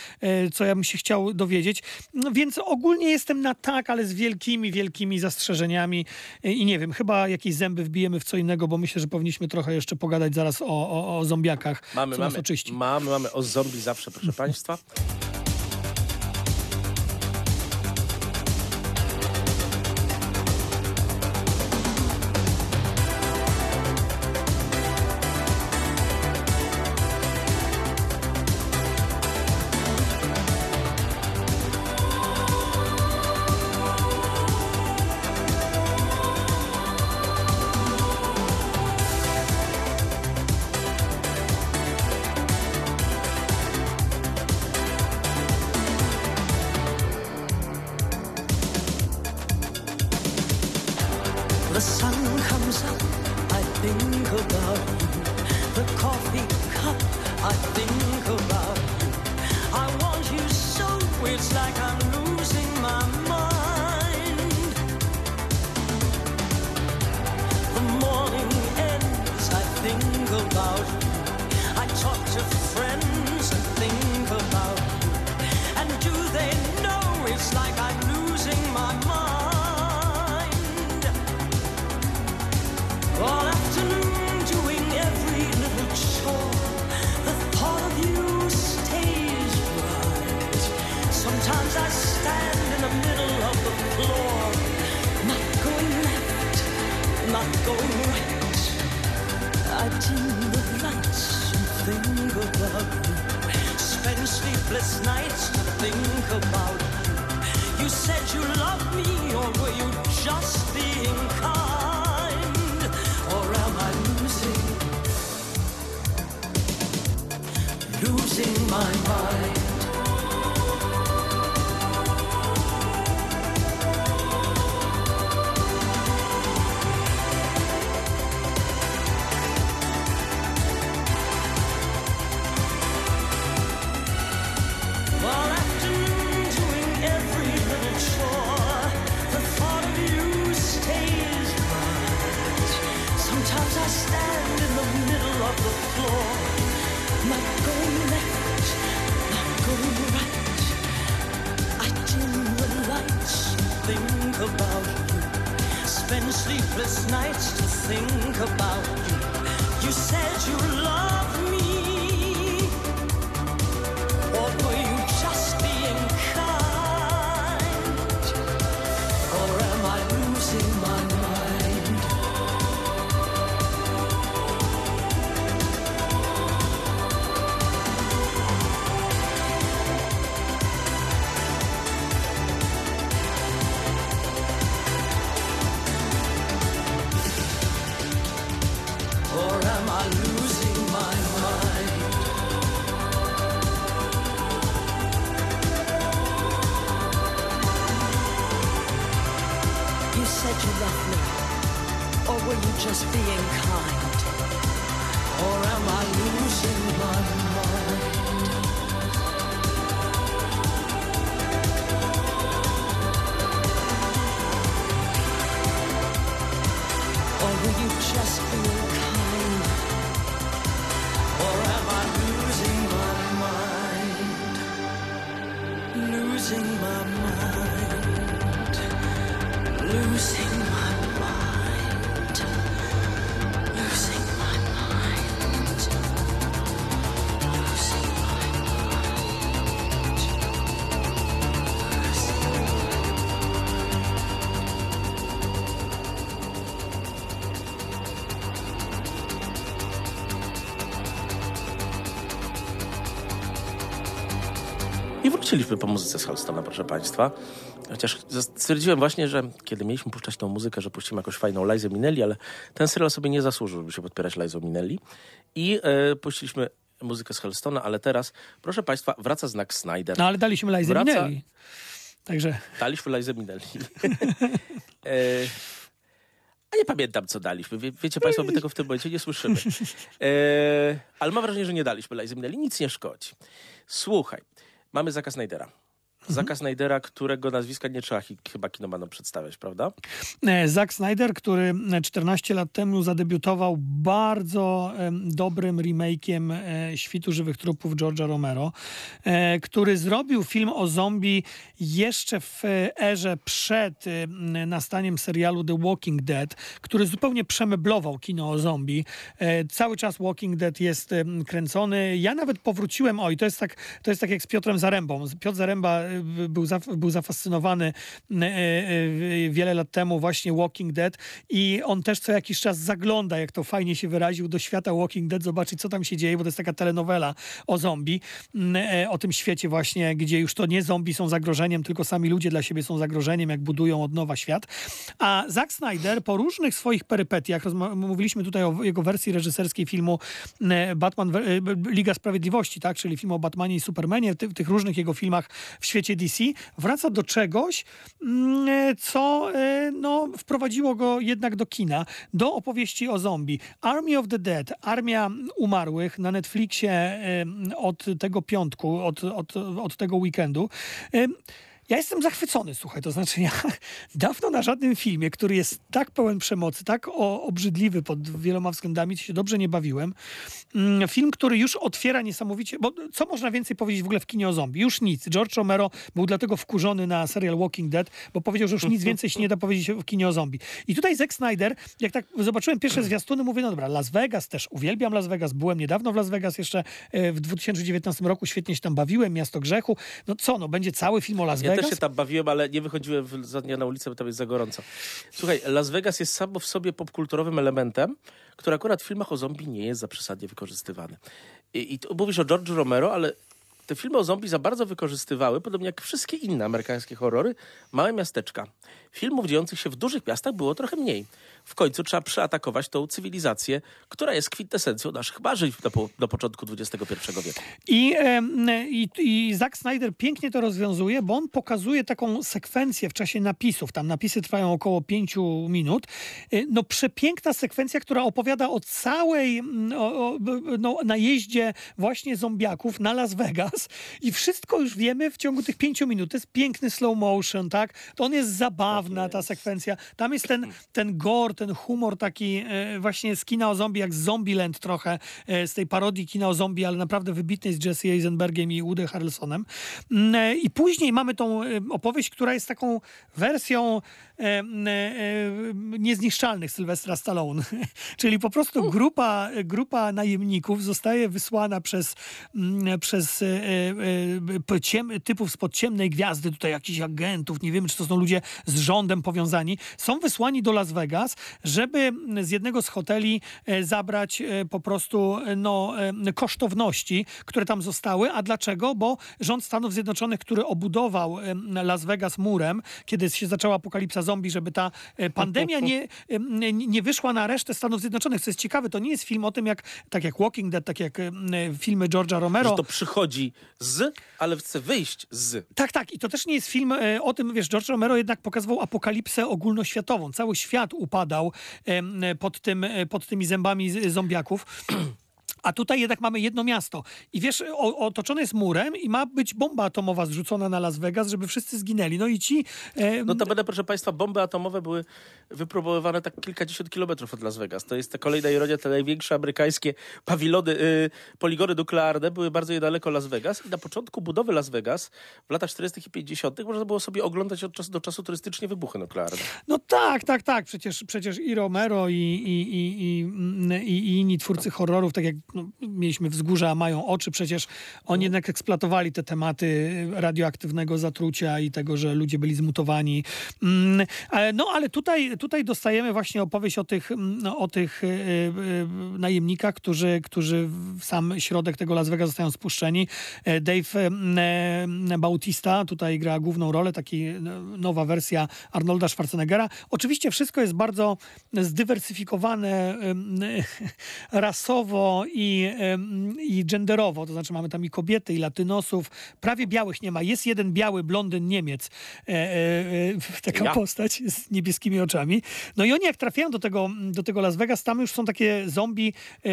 co ja bym się chciał dowiedzieć. No, Więc ogólnie jestem na tak, ale z wielkimi, wielkimi zastrzeżeniami i nie wiem, chyba jakieś zęby wbijemy w co innego, bo myślę, że powinniśmy trochę jeszcze pogadać zaraz o, o, o zombiakach, Mamy, mamy, mamy, mamy o zombie zawsze, proszę państwa. Sleepless nights to think about you. You said you loved me, or were you just being kind? I wróciliśmy po muzyce z Holstona, proszę Państwa. Chociaż stwierdziłem właśnie, że kiedy mieliśmy puszczać tą muzykę, że puścimy jakąś fajną Lizę Minelli, ale ten serial sobie nie zasłużył, żeby się podpierać Lizą Minelli. I e, puściliśmy muzykę z Holstona, ale teraz, proszę Państwa, wraca znak Snyder. No ale daliśmy Lajzę Wraca- Minelli. Także Daliśmy Lizę Minelli. e, a nie pamiętam, co daliśmy. Wie, wiecie Państwo, my tego w tym momencie nie słyszymy. E, ale mam wrażenie, że nie daliśmy Lizy Minelli. Nic nie szkodzi. Słuchaj, mamy Zaka Snydera. Zaka Snydera, którego nazwiska nie trzeba chyba kinomanom przedstawiać, prawda? E, Zack Snyder, który e, 14 lat temu zadebiutował bardzo dobrym remake'iem e, Świtu Żywych Trupów George'a Romero, e, który zrobił film o zombie jeszcze w e, erze przed e, nastaniem serialu The Walking Dead, który zupełnie przemeblował kino o zombie. E, cały czas Walking Dead jest kręcony. Ja nawet powróciłem, oj, to jest tak, to jest tak jak z Piotrem Zarębą. Piotr Zaręba e, był, zaf- był zafascynowany e, e, wiele lat temu właśnie Walking Dead i on też co jakiś czas zagląda, jak to fajnie się wyraził, do świata Walking Dead, zobaczyć co tam się dzieje, bo to jest taka telenowela o zombie, m, e, o tym świecie właśnie, gdzie już to nie zombie są zagrożeniem, tylko sami ludzie dla siebie są zagrożeniem, jak budują od nowa świat. A Zack Snyder po różnych swoich perypetiach, mówiliśmy tutaj o jego wersji reżyserskiej filmu e, Batman, e, Liga Sprawiedliwości, tak, czyli film o Batmanie i Supermanie, ty, tych różnych jego filmach w świecie DC, wraca do czegoś, mm, e, co e, no, wprowadziło go jednak do kina, do opowieści o zombie. Army of the Dead, Armia Umarłych na Netflixie e, od tego piątku, od, od, od tego weekendu. Ja jestem zachwycony, słuchaj, to znaczy ja dawno na żadnym filmie, który jest tak pełen przemocy, tak o, obrzydliwy pod wieloma względami, się dobrze nie bawiłem. Mm, Film, który już otwiera niesamowicie, bo co można więcej powiedzieć w ogóle w kinie o zombie? Już nic. George Romero był dlatego wkurzony na serial Walking Dead, bo powiedział, że już nic więcej się nie da powiedzieć w kinie o zombie. I tutaj Zack Snyder, jak tak zobaczyłem pierwsze zwiastuny, mówię, no dobra, Las Vegas też, uwielbiam Las Vegas, byłem niedawno w Las Vegas, jeszcze e, w 2019 roku, świetnie się tam bawiłem, Miasto Grzechu. No co, no będzie cały film o Las Ja Vegas? też się tam bawiłem, ale nie wychodziłem za dnia na ulicę, bo tam jest za gorąco. Słuchaj, Las Vegas jest samo w sobie popkulturowym elementem, który akurat w filmach o zombie nie jest za przesadnie wykorzystywany. I, i tu mówisz o George Romero, ale te filmy o zombie za bardzo wykorzystywały, podobnie jak wszystkie inne amerykańskie horrory, małe miasteczka. Filmów dziejących się w dużych miastach było trochę mniej. W końcu trzeba przeatakować tą cywilizację, która jest kwintesencją naszych marzeń do, do początku XXI wieku. I, i, I Zack Snyder pięknie to rozwiązuje, bo on pokazuje taką sekwencję w czasie napisów. Tam napisy trwają około pięciu minut. Y, No przepiękna sekwencja, która opowiada o całej mm, o, o, no, najeździe właśnie zombiaków na Las Vegas. I wszystko już wiemy w ciągu tych pięciu minut. To jest piękny slow motion, tak? To on jest zabawna, ta sekwencja. Tam jest ten, ten gore, ten humor taki e, właśnie z kina o zombie, jak z Zombieland trochę, e, z tej parodii kina o zombie, ale naprawdę wybitnej z Jesse Eisenbergiem i Woody Harrelsonem. Mm, e, I później mamy tą opowieść, która jest taką wersją niezniszczalnych Sylwestra Stallone. Czyli po prostu grupa, grupa najemników zostaje wysłana przez, mm, przez typów spod ciemnej gwiazdy, tutaj jakichś agentów, nie wiemy, czy to są ludzie z rządem powiązani, są wysłani do Las Vegas, żeby z jednego z hoteli e, zabrać e, po prostu e, no, kosztowności, które tam zostały. A dlaczego? Bo rząd Stanów Zjednoczonych, który obudował Las Vegas murem, kiedy się zaczęła apokalipsa zombie, żeby ta pandemia nie, nie wyszła na resztę Stanów Zjednoczonych. Co jest ciekawe, to nie jest film o tym, jak, tak jak Walking Dead, tak jak filmy George'a Romero. Że to przychodzi z, ale chce wyjść z. Tak, tak. I to też nie jest film o tym, wiesz, George Romero jednak pokazywał apokalipsę ogólnoświatową. Cały świat upadał em, pod, tym, e, pod tymi zębami zombiaków. A tutaj jednak mamy jedno miasto. I wiesz, otoczone jest murem i ma być bomba atomowa zrzucona na Las Vegas, żeby wszyscy zginęli. No i ci... E, No to będę, proszę Państwa, bomby atomowe były wypróbowywane tak kilkadziesiąt kilometrów od Las Vegas. To jest ta kolejna ironia, te największe amerykańskie pawilony, y, poligony nuklearne były bardzo niedaleko Las Vegas i na początku budowy Las Vegas w latach 40. i 50. można było sobie oglądać od czasu do czasu turystycznie wybuchy nuklearne. No tak, tak, tak. Przecież, przecież i Romero i, i, i, i, mm, i, i inni twórcy horrorów, tak jak no, mieliśmy wzgórza, mają oczy, przecież oni jednak eksploatowali te tematy radioaktywnego zatrucia i tego, że ludzie byli zmutowani. Mm, No ale tutaj, tutaj dostajemy właśnie opowieść o tych, mm, no, o tych e, e, najemnikach, którzy, którzy w sam środek tego Las Vegas zostają spuszczeni. E, Dave e, Bautista tutaj gra główną rolę, taki e, nowa wersja Arnolda Schwarzeneggera. Oczywiście wszystko jest bardzo zdywersyfikowane rasowo i, em, i genderowo, to znaczy mamy tam i kobiety, i latynosów, prawie białych nie ma. Jest jeden biały blondyn Niemiec, e, e, e, taka Ja. postać z niebieskimi oczami. No i oni jak trafiają do tego, do tego Las Vegas, tam już są takie zombie e,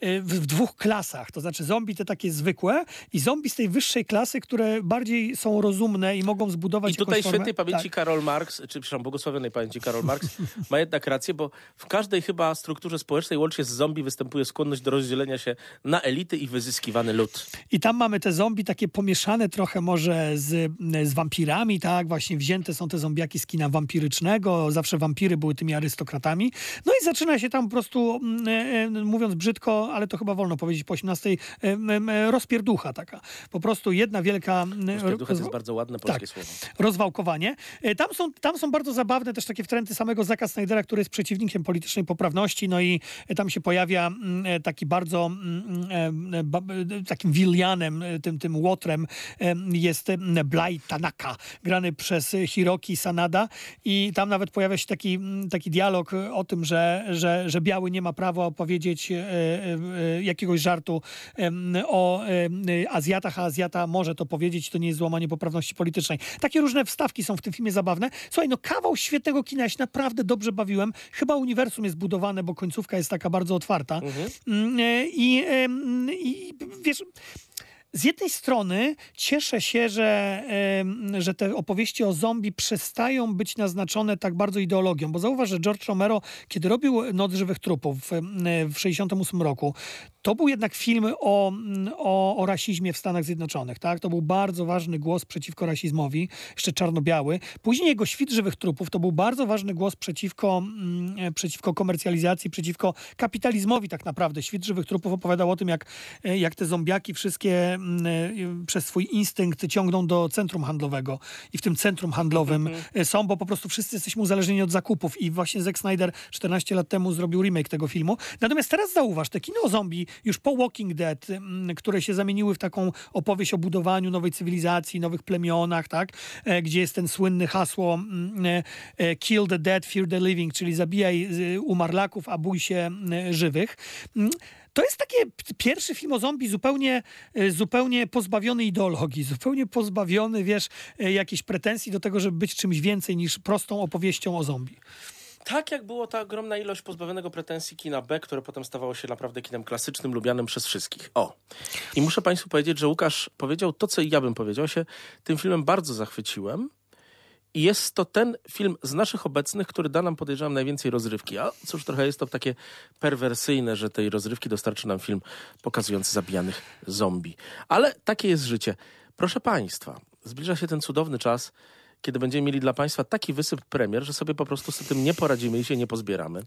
e, w, dwóch klasach, to znaczy zombie te takie zwykłe i zombie z tej wyższej klasy, które bardziej są rozumne i mogą zbudować I tutaj świętej pamięci Tak. Karol Marx, czy przepraszam, błogosławionej pamięci Karol Marx, ma jednak rację, bo w każdej chyba strukturze społecznej łącznie z zombie występuje skłonność do rozdzielenia się na elity i wyzyskiwany lud. I tam mamy te zombie takie pomieszane trochę może z, z wampirami, tak? Właśnie wzięte są te zombiaki z kina wampirycznego. Zawsze wampiry były tymi arystokratami. No i zaczyna się tam po prostu, mm, e, e, mówiąc brzydko, ale to chyba wolno powiedzieć po 18, e, rozpierducha taka. Po prostu jedna wielka... Rozpierducha to jest bardzo ładne polskie tak. słowo. rozwałkowanie. Tam są, tam są bardzo zabawne też takie wtręty samego Zaka Snydera, który jest przeciwnikiem politycznej poprawności, no i tam się pojawia mm, taki bardzo mm, e, ba- e, takim Willianem, e, tym, tym łotrem e, jest e, Blaj Tanaka, grany przez e, Hiroki Sanada i tam nawet pojawia się taki, mm, taki dialog e, o tym, że, że, że biały nie ma prawa opowiedzieć e, e, e, jakiegoś żartu o Azjatach, a Azjata może to powiedzieć, to nie jest złamanie poprawności politycznej. Takie różne wstawki są w tym filmie zabawne. Słuchaj, no kawał świetnego kina, ja się naprawdę dobrze bawiłem. Chyba uniwersum jest budowane, bo końcówka jest taka bardzo otwarta. Mm, e, I, I wiesz... Z jednej strony cieszę się, że, że te opowieści o zombie przestają być naznaczone tak bardzo ideologią, bo zauważ, że George Romero, kiedy robił Noc Żywych Trupów w, w 68 roku, to był jednak film o, o, o rasizmie w Stanach Zjednoczonych. Tak? To był bardzo ważny głos przeciwko rasizmowi, jeszcze czarno-biały. Później jego Świt Żywych Trupów to był bardzo ważny głos przeciwko, mm, przeciwko komercjalizacji, przeciwko kapitalizmowi tak naprawdę. Świt Żywych Trupów opowiadał o tym, jak, jak te zombiaki wszystkie przez swój instynkt ciągną do centrum handlowego i w tym centrum handlowym e, są, bo po prostu wszyscy jesteśmy uzależnieni od zakupów i właśnie Zack Snyder 14 lat temu zrobił remake tego filmu. Natomiast teraz zauważ, te kino zombie już po Walking Dead, które się zamieniły w taką opowieść o budowaniu nowej cywilizacji, nowych plemionach, tak? E, gdzie jest ten słynny hasło e, e, kill the dead, fear the living, czyli zabijaj e, umarlaków, a bój się żywych. To jest taki pierwszy film o zombie zupełnie, e, zupełnie pozbawiony ideologii, zupełnie pozbawiony, wiesz, e, jakiejś pretensji do tego, żeby być czymś więcej niż prostą opowieścią o zombie. Tak jak było ta ogromna ilość pozbawionego pretensji kina B, które potem stawało się naprawdę kinem klasycznym, lubianym przez wszystkich. O. I muszę Państwu powiedzieć, że Łukasz powiedział to, co ja bym powiedział. Ja się tym filmem bardzo zachwyciłem. I jest to ten film z naszych obecnych, który da nam, podejrzewam, najwięcej rozrywki. A cóż, trochę jest to takie perwersyjne, że tej rozrywki dostarczy nam film pokazujący zabijanych zombie. Ale takie jest życie. Proszę Państwa, zbliża się ten cudowny czas, kiedy będziemy mieli dla Państwa taki wysyp premier, że sobie po prostu z tym nie poradzimy i się nie pozbieramy.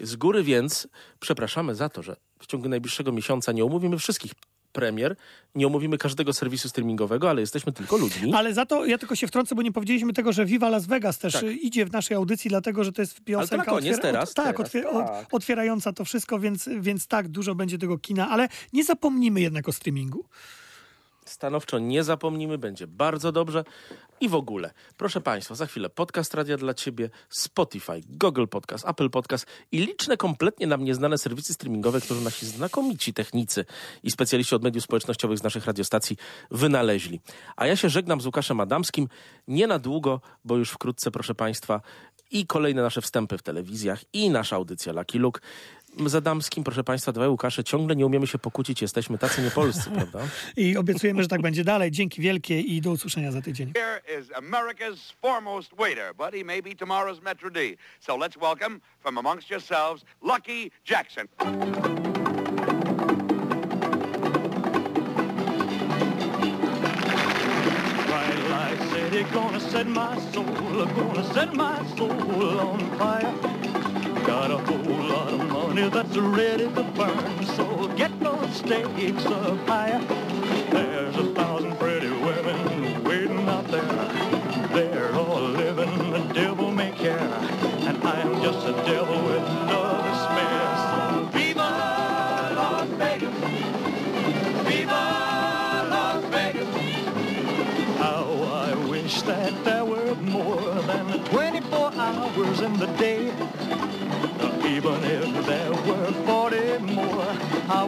Z góry więc przepraszamy za to, że w ciągu najbliższego miesiąca nie omówimy wszystkich premier, nie omówimy każdego serwisu streamingowego, ale jesteśmy tylko ludźmi. Ale za to ja tylko się wtrącę, bo nie powiedzieliśmy tego, że Viva Las Vegas też Tak. idzie w naszej audycji, dlatego że to jest piosenka na koniec teraz, tak, teraz, otwier- tak. otwierająca to wszystko, więc, więc tak, dużo będzie tego kina, ale nie zapomnimy jednak o streamingu. Stanowczo nie zapomnimy, będzie bardzo dobrze. I w ogóle, proszę Państwa, za chwilę podcast Radia dla Ciebie, Spotify, Google Podcast, Apple Podcast i liczne kompletnie nam nieznane serwisy streamingowe, które nasi znakomici technicy i specjaliści od mediów społecznościowych z naszych radiostacji wynaleźli. A ja się żegnam z Łukaszem Adamskim, nie na długo, bo już wkrótce, proszę Państwa, i kolejne nasze wstępy w telewizjach, i nasza audycja Lucky Luke. Z Adamskim, proszę Państwa, dwaj Łukasze, ciągle nie umiemy się pokłócić, jesteśmy tacy niepolscy, prawda? I obiecujemy, że tak będzie dalej. Dzięki wielkie i do usłyszenia za tydzień. Here is America's foremost waiter, but he may be tomorrow's Metro D. So let's welcome, from amongst yourselves, Lucky Jackson. Bright light city, gonna set my soul, gonna set my soul on fire. Got a whole lot of money that's ready to burn. So get those stakes up higher. There's a thousand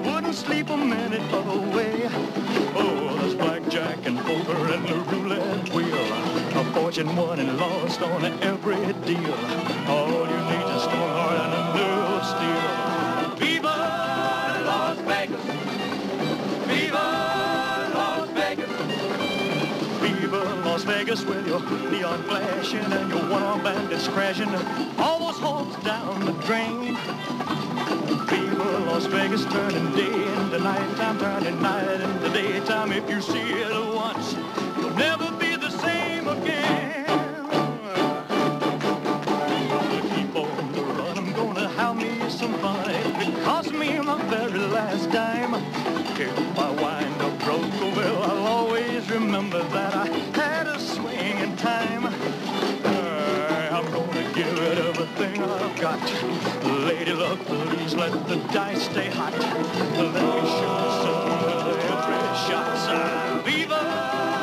wouldn't sleep a minute away. Oh, there's blackjack and poker and the roulette wheel. A fortune won and lost on every deal. All you need is a strong heart and a of steel. Viva Las Vegas! Las Vegas! Las Vegas with your neon flashing and your one-arm bandits crashing. All those hopes down the drain. Viva Las Vegas turning day into nighttime, turning night into daytime. If you see it once, you'll never everything I've got. Lady luck, please let the dice stay hot. Let me shoot some every shot. Viva